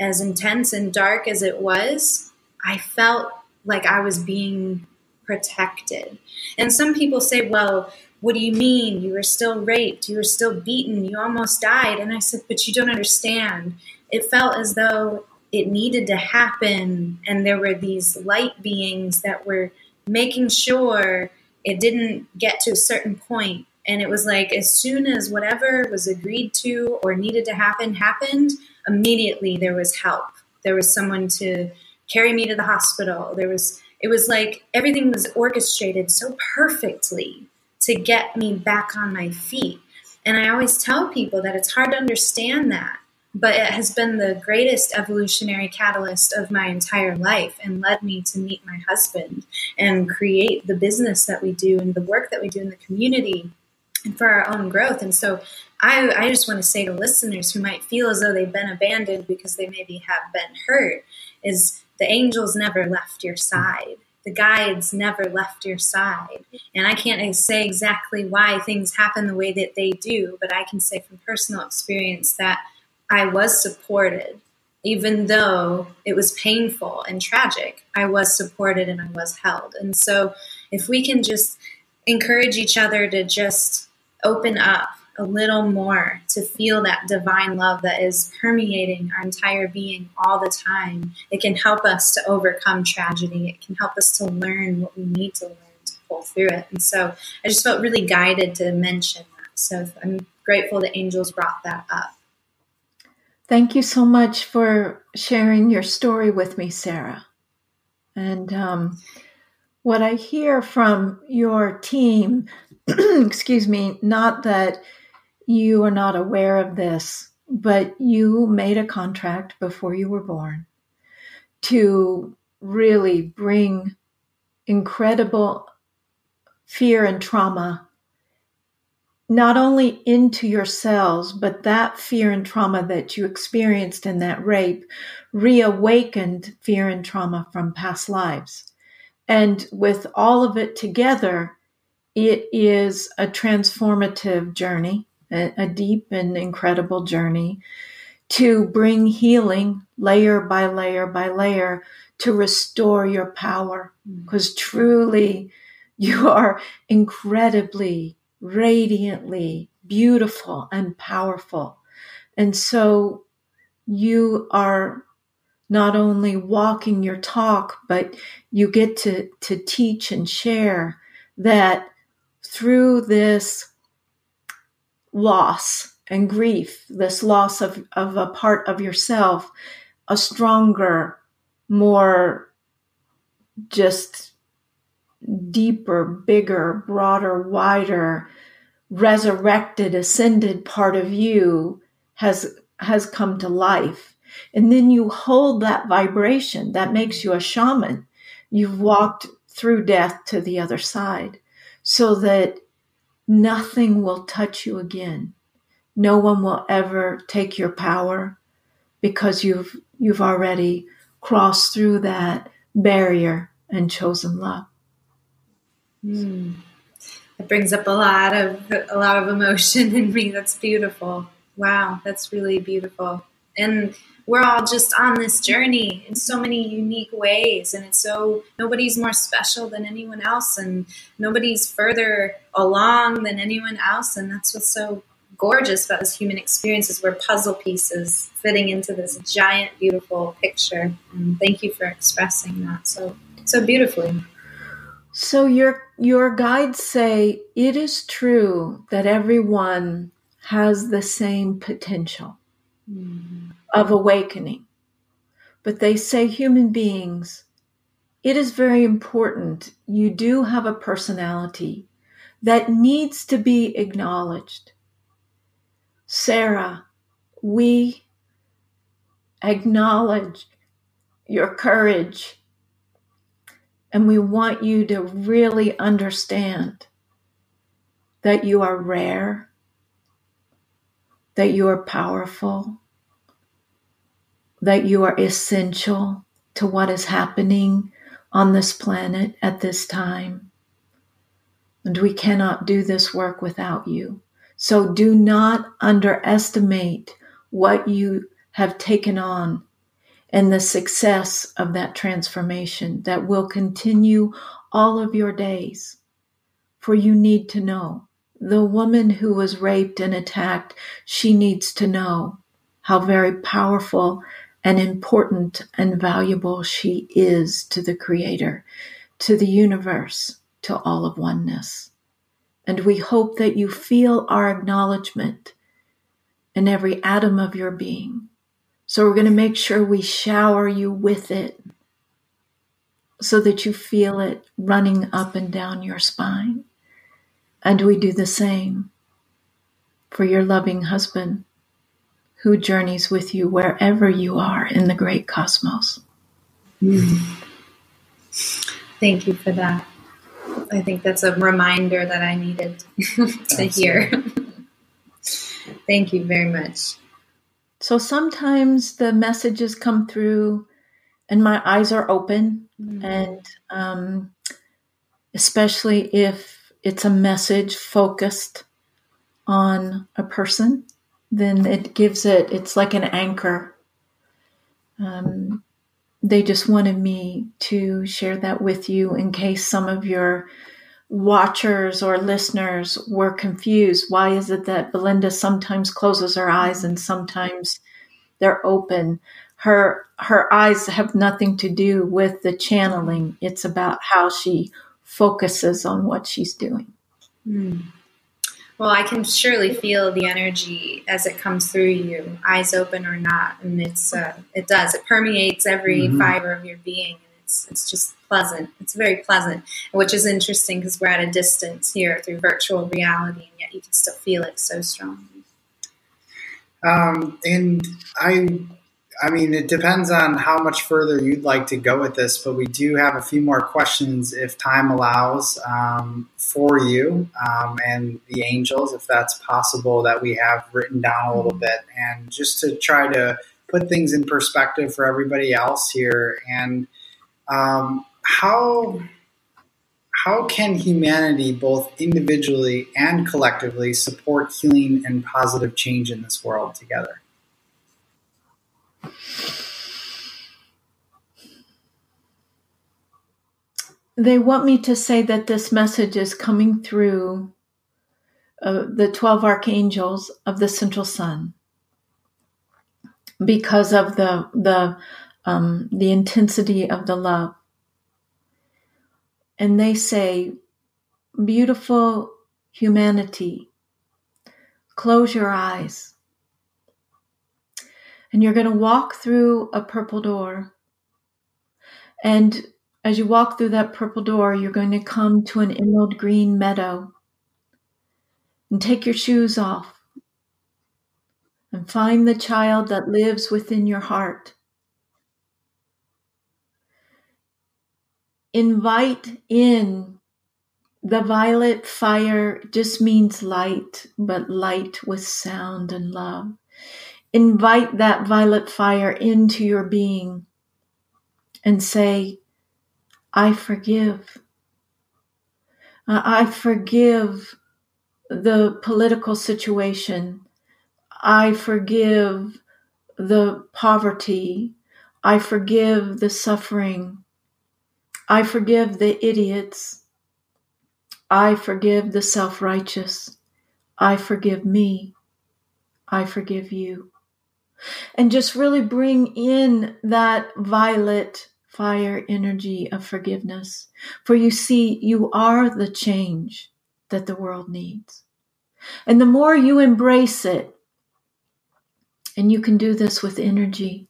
As intense and dark as it was, I felt like I was being protected. And some people say, well, what do you mean? You were still raped, you were still beaten, you almost died. And I said, but you don't understand. It felt as though it needed to happen, and there were these light beings that were making sure it didn't get to a certain point. And it was like as soon as whatever was agreed to or needed to happen happened, immediately there was help. There was someone to carry me to the hospital. There was it was like everything was orchestrated so perfectly to get me back on my feet. And I always tell people that it's hard to understand that, but it has been the greatest evolutionary catalyst of my entire life and led me to meet my husband and create the business that we do and the work that we do in the community and for our own growth. And so I, I just want to say to listeners who might feel as though they've been abandoned because they maybe have been hurt is the angels never left your side. The guides never left your side. And I can't say exactly why things happen the way that they do, but I can say from personal experience that I was supported. Even though it was painful and tragic, I was supported and I was held. And so, if we can just encourage each other to just open up a little more to feel that divine love that is permeating our entire being all the time. It can help us to overcome tragedy. It can help us to learn what we need to learn to pull through it. And so I just felt really guided to mention that. So I'm grateful that angels brought that up. Thank you so much for sharing your story with me, Sara. And um, what I hear from your team, excuse me, not that you are not aware of this, but you made a contract before you were born to really bring incredible fear and trauma not only into your cells, but that fear and trauma that you experienced in that rape reawakened fear and trauma from past lives. And with all of it together, it is a transformative journey, a, a deep and incredible journey to bring healing layer by layer by layer to restore your power. Because mm. truly, you are incredibly, radiantly beautiful and powerful. And so you are not only walking your talk, but you get to, to teach and share that through this loss and grief, this loss of, of a part of yourself, a stronger, more just deeper, bigger, broader, wider, resurrected, ascended part of you has has come to life. And then you hold that vibration that makes you a shaman. You've walked through death to the other side so that nothing will touch you again. No one will ever take your power because you've you've already crossed through that barrier and chosen love. Mm. It brings up a lot of a lot of emotion in me. That's beautiful. Wow, that's really beautiful. And we're all just on this journey in so many unique ways and it's so nobody's more special than anyone else and nobody's further along than anyone else and that's what's so gorgeous about this human experience is we're puzzle pieces fitting into this giant beautiful picture. And thank you for expressing that so so beautifully. So your your guides say it is true that everyone has the same potential. Mm-hmm. Of awakening. But they say human beings, it is very important. You do have a personality that needs to be acknowledged. Sara, we acknowledge your courage and we want you to really understand that you are rare that you are powerful, that you are essential to what is happening on this planet at this time. And we cannot do this work without you. So do not underestimate what you have taken on and the success of that transformation that will continue all of your days. For you need to know the woman who was raped and attacked, she needs to know how very powerful and important and valuable she is to the Creator, to the universe, to all of oneness. And we hope that you feel our acknowledgement in every atom of your being. So we're going to make sure we shower you with it so that you feel it running up and down your spine. And we do the same for your loving husband who journeys with you wherever you are in the great cosmos. Mm. Thank you for that. I think that's a reminder that I needed to hear. Thank you very much. So sometimes the messages come through and my eyes are open, mm. and um, especially if it's a message focused on a person, then it gives it, it's like an anchor. Um, they just wanted me to share that with you in case some of your watchers or listeners were confused. Why is it that Belinda sometimes closes her eyes and sometimes they're open? Her her eyes have nothing to do with the channeling. It's about how she focuses on what she's doing. Mm. Well, I can surely feel the energy as it comes through you, eyes open or not, and it's uh, it does. It permeates every mm-hmm. fiber of your being, and it's it's just pleasant. It's very pleasant, which is interesting because we're at a distance here through virtual reality, and yet you can still feel it so strongly. Um, and I I mean, it depends on how much further you'd like to go with this, but we do have a few more questions if time allows um, for you um, and the angels, if that's possible, that we have written down a little bit. And just to try to put things in perspective for everybody else here and um, how how can humanity, both individually and collectively, support healing and positive change in this world together? They want me to say that this message is coming through uh, the 12 archangels of the central sun because of the the um, the intensity of the love. And they say beautiful humanity close your eyes and you're going to walk through a purple door and as you walk through that purple door you're going to come to an emerald green meadow and take your shoes off and find the child that lives within your heart. Invite in the violet fire just means light, but light with sound and love. Invite that violet fire into your being and say, I forgive. Uh, I forgive the political situation. I forgive the poverty. I forgive the suffering. I forgive the idiots. I forgive the self righteous. I forgive me. I forgive you. And just really bring in that violet fire energy of forgiveness. For you see, you are the change that the world needs. And the more you embrace it, and you can do this with energy,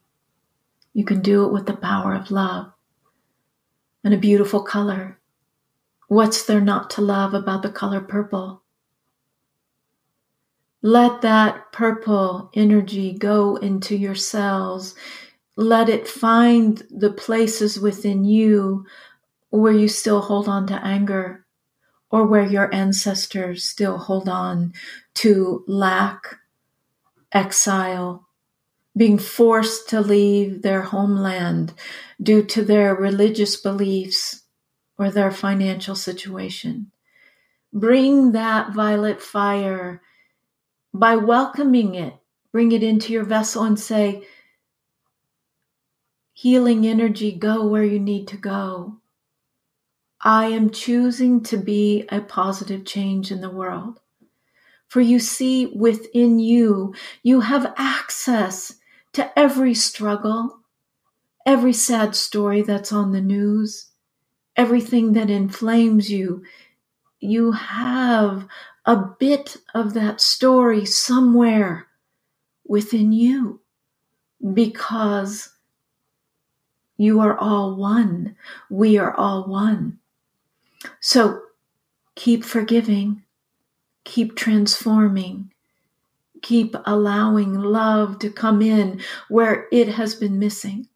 you can do it with the power of love and a beautiful color. What's there not to love about the color purple? Let that purple energy go into your cells. Let it find the places within you where you still hold on to anger or where your ancestors still hold on to lack, exile, being forced to leave their homeland due to their religious beliefs or their financial situation. Bring that violet fire by welcoming it. Bring it into your vessel and say, Healing energy, go where you need to go. I am choosing to be a positive change in the world. For you see, within you, you have access to every struggle, every sad story that's on the news, everything that inflames you. You have a bit of that story somewhere within you because you are all one. We are all one. So keep forgiving, keep transforming, keep allowing love to come in where it has been missing.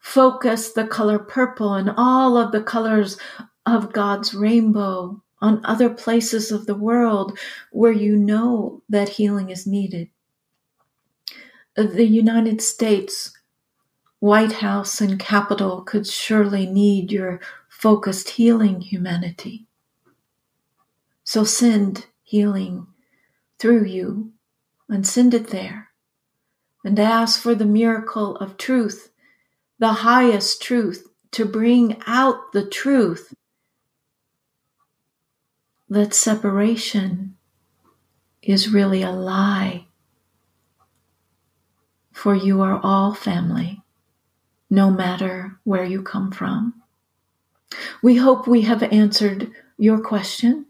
Focus the color purple and all of the colors of God's rainbow on other places of the world where you know that healing is needed. The United States White House and Capitol could surely need your focused healing humanity. So send healing through you and send it there and ask for the miracle of truth, the highest truth, to bring out the truth that separation is really a lie. For you are all family, no matter where you come from. We hope we have answered your question.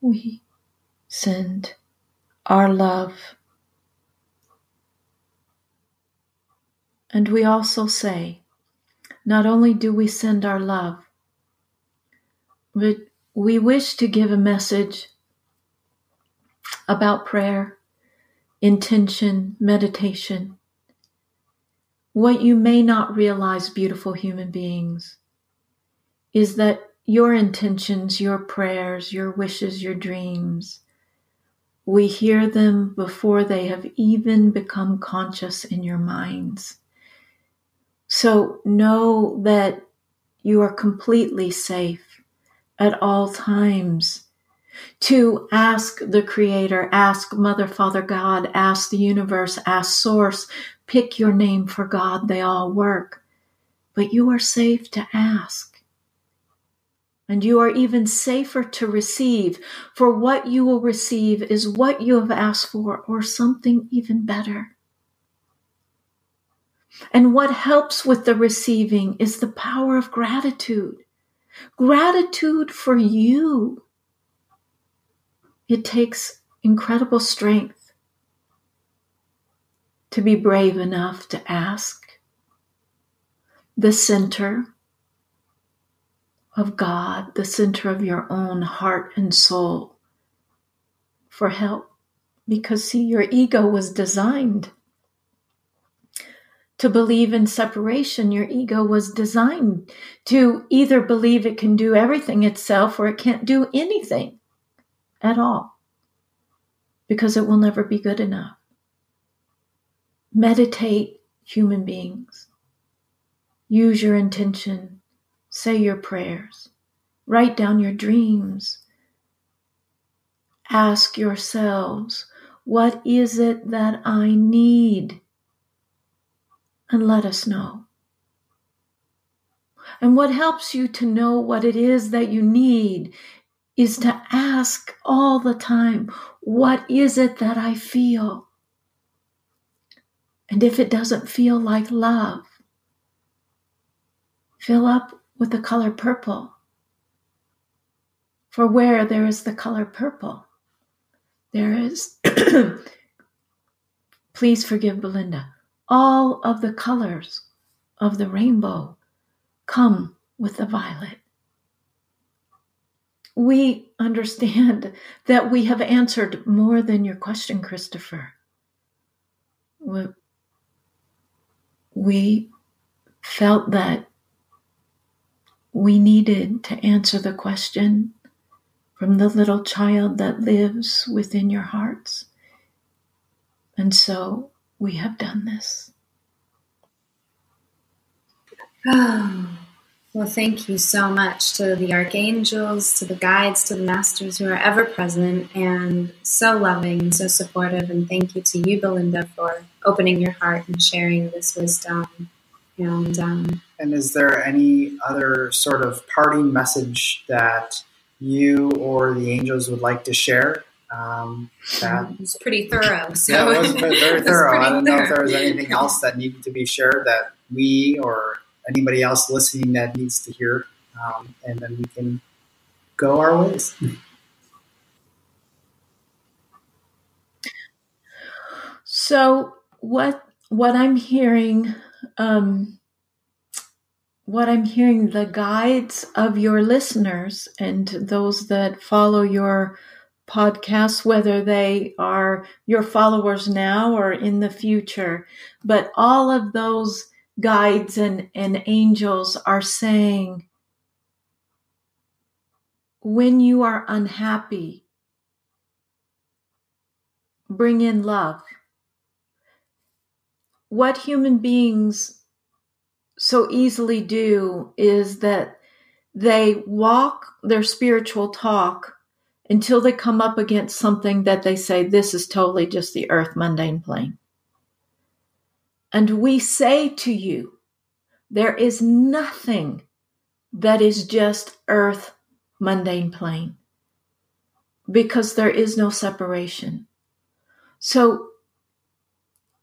We send our love. And we also say, not only do we send our love, but we wish to give a message about prayer, intention, meditation. What you may not realize, beautiful human beings, is that your intentions, your prayers, your wishes, your dreams, we hear them before they have even become conscious in your minds. So know that you are completely safe at all times to ask the Creator, ask Mother, Father, God, ask the universe, ask Source, pick your name for God. They all work. But you are safe to ask. And you are even safer to receive, for what you will receive is what you have asked for, or something even better. And what helps with the receiving is the power of gratitude. Gratitude for you it takes incredible strength to be brave enough to ask the center of God, the center of your own heart and soul for help. Because, see, your ego was designed to believe in separation. Your ego was designed to either believe it can do everything itself or it can't do anything at all because it will never be good enough. Meditate, human beings. Use your intention. Say your prayers. Write down your dreams. Ask yourselves, what is it that I need? And let us know. And what helps you to know what it is that you need is to ask all the time, what is it that I feel? And if it doesn't feel like love, fill up with the color purple. For where there is the color purple, there is, please forgive Belinda, all of the colors of the rainbow come with the violet we understand that we have answered more than your question, Christopher. We felt that we needed to answer the question from the little child that lives within your hearts. And so we have done this. Well, thank you so much to the archangels, to the guides, to the masters who are ever present and so loving and so supportive. And thank you to you, Belinda, for opening your heart and sharing this wisdom. And um, and is there any other sort of parting message that you or the angels would like to share? Um, that it's pretty thorough. So yeah, it was very thorough. I don't know if there was anything else that needed to be shared that we or anybody else listening that needs to hear, um, and then we can go our ways. So what what I'm hearing, um, what I'm hearing, the guides of your listeners and those that follow your podcast, whether they are your followers now or in the future, but all of those guides and, and angels are saying, when you are unhappy, bring in love. What human beings so easily do is that they walk their spiritual talk until they come up against something that they say, this is totally just the earth mundane plane. And we say to you, there is nothing that is just earth mundane plane because there is no separation. So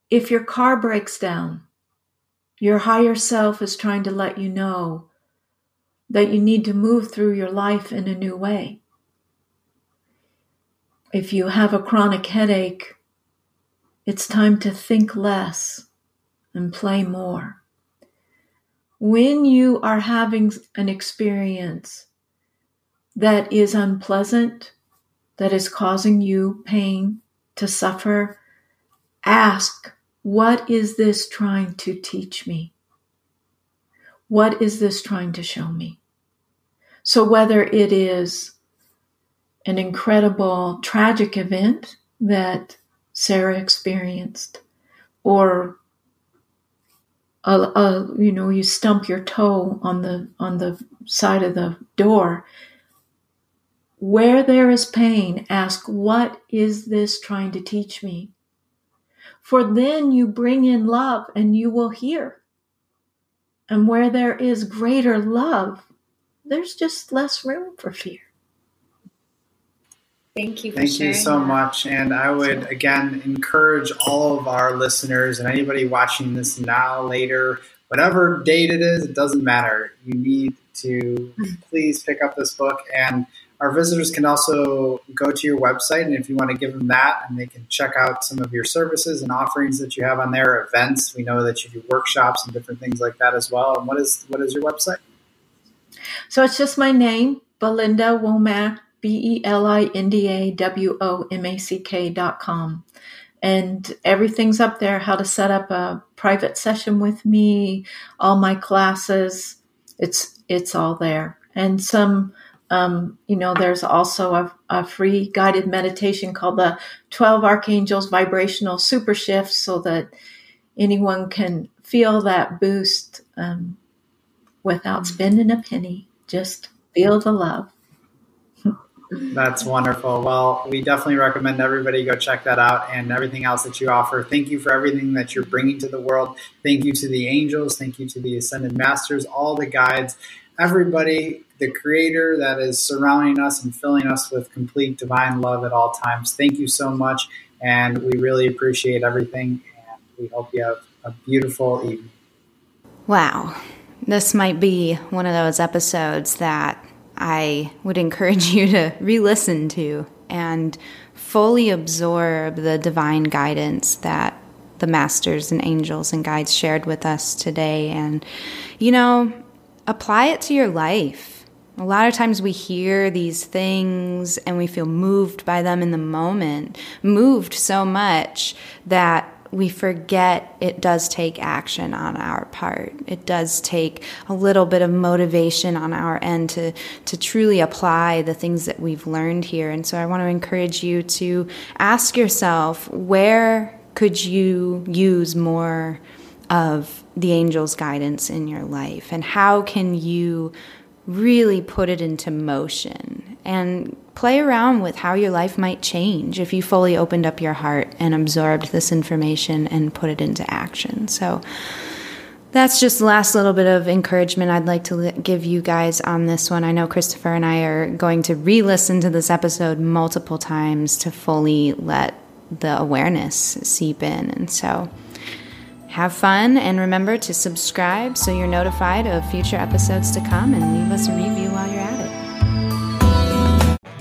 if your car breaks down, your higher self is trying to let you know that you need to move through your life in a new way. If you have a chronic headache, it's time to think less and play more. When you are having an experience that is unpleasant, that is causing you pain, to suffer, ask, what is this trying to teach me? What is this trying to show me? So, whether it is an incredible tragic event that Sara experienced, or a, a, you know you stump your toe on the on the side of the door. Where there is pain ask what is this trying to teach me? For then you bring in love and you will hear. And where there is greater love there's just less room for fear Thank you. Thank you so that. much. And I would again encourage all of our listeners and anybody watching this now, later, whatever date it is, it doesn't matter. You need to please pick up this book. And our visitors can also go to your website. And if you want to give them that, and they can check out some of your services and offerings that you have on there, events. We know that you do workshops and different things like that as well. And what is what is your website? So it's just my name, Belinda Womack B E L I N D A W O M A C K dot com. And everything's up there how to set up a private session with me, all my classes. It's it's all there. And some um, you know, there's also a, a, free guided meditation called the 12 Archangels Vibrational Super Shift so that anyone can feel that boost um, without spending a penny. Just feel the love. That's wonderful. Well, we definitely recommend everybody go check that out and everything else that you offer. Thank you for everything that you're bringing to the world. Thank you to the angels. Thank you to the ascended masters, all the guides, everybody, the creator that is surrounding us and filling us with complete divine love at all times. Thank you so much. And we really appreciate everything. And we hope you have a beautiful evening. Wow. This might be one of those episodes that I would encourage you to re listen to and fully absorb the divine guidance that the masters and angels and guides shared with us today. And, you know, apply it to your life. A lot of times we hear these things and we feel moved by them in the moment, moved so much that we forget it does take action on our part. It does take a little bit of motivation on our end to, to truly apply the things that we've learned here. And so I want to encourage you to ask yourself where could you use more of the angel's guidance in your life? And how can you really put it into motion and play around with how your life might change if you fully opened up your heart and absorbed this information and put it into action. So that's just the last little bit of encouragement I'd like to give you guys on this one. I know Christopher and I are going to re listen to this episode multiple times to fully let the awareness seep in. And so have fun and remember to subscribe so you're notified of future episodes to come and leave us a review while you're at it.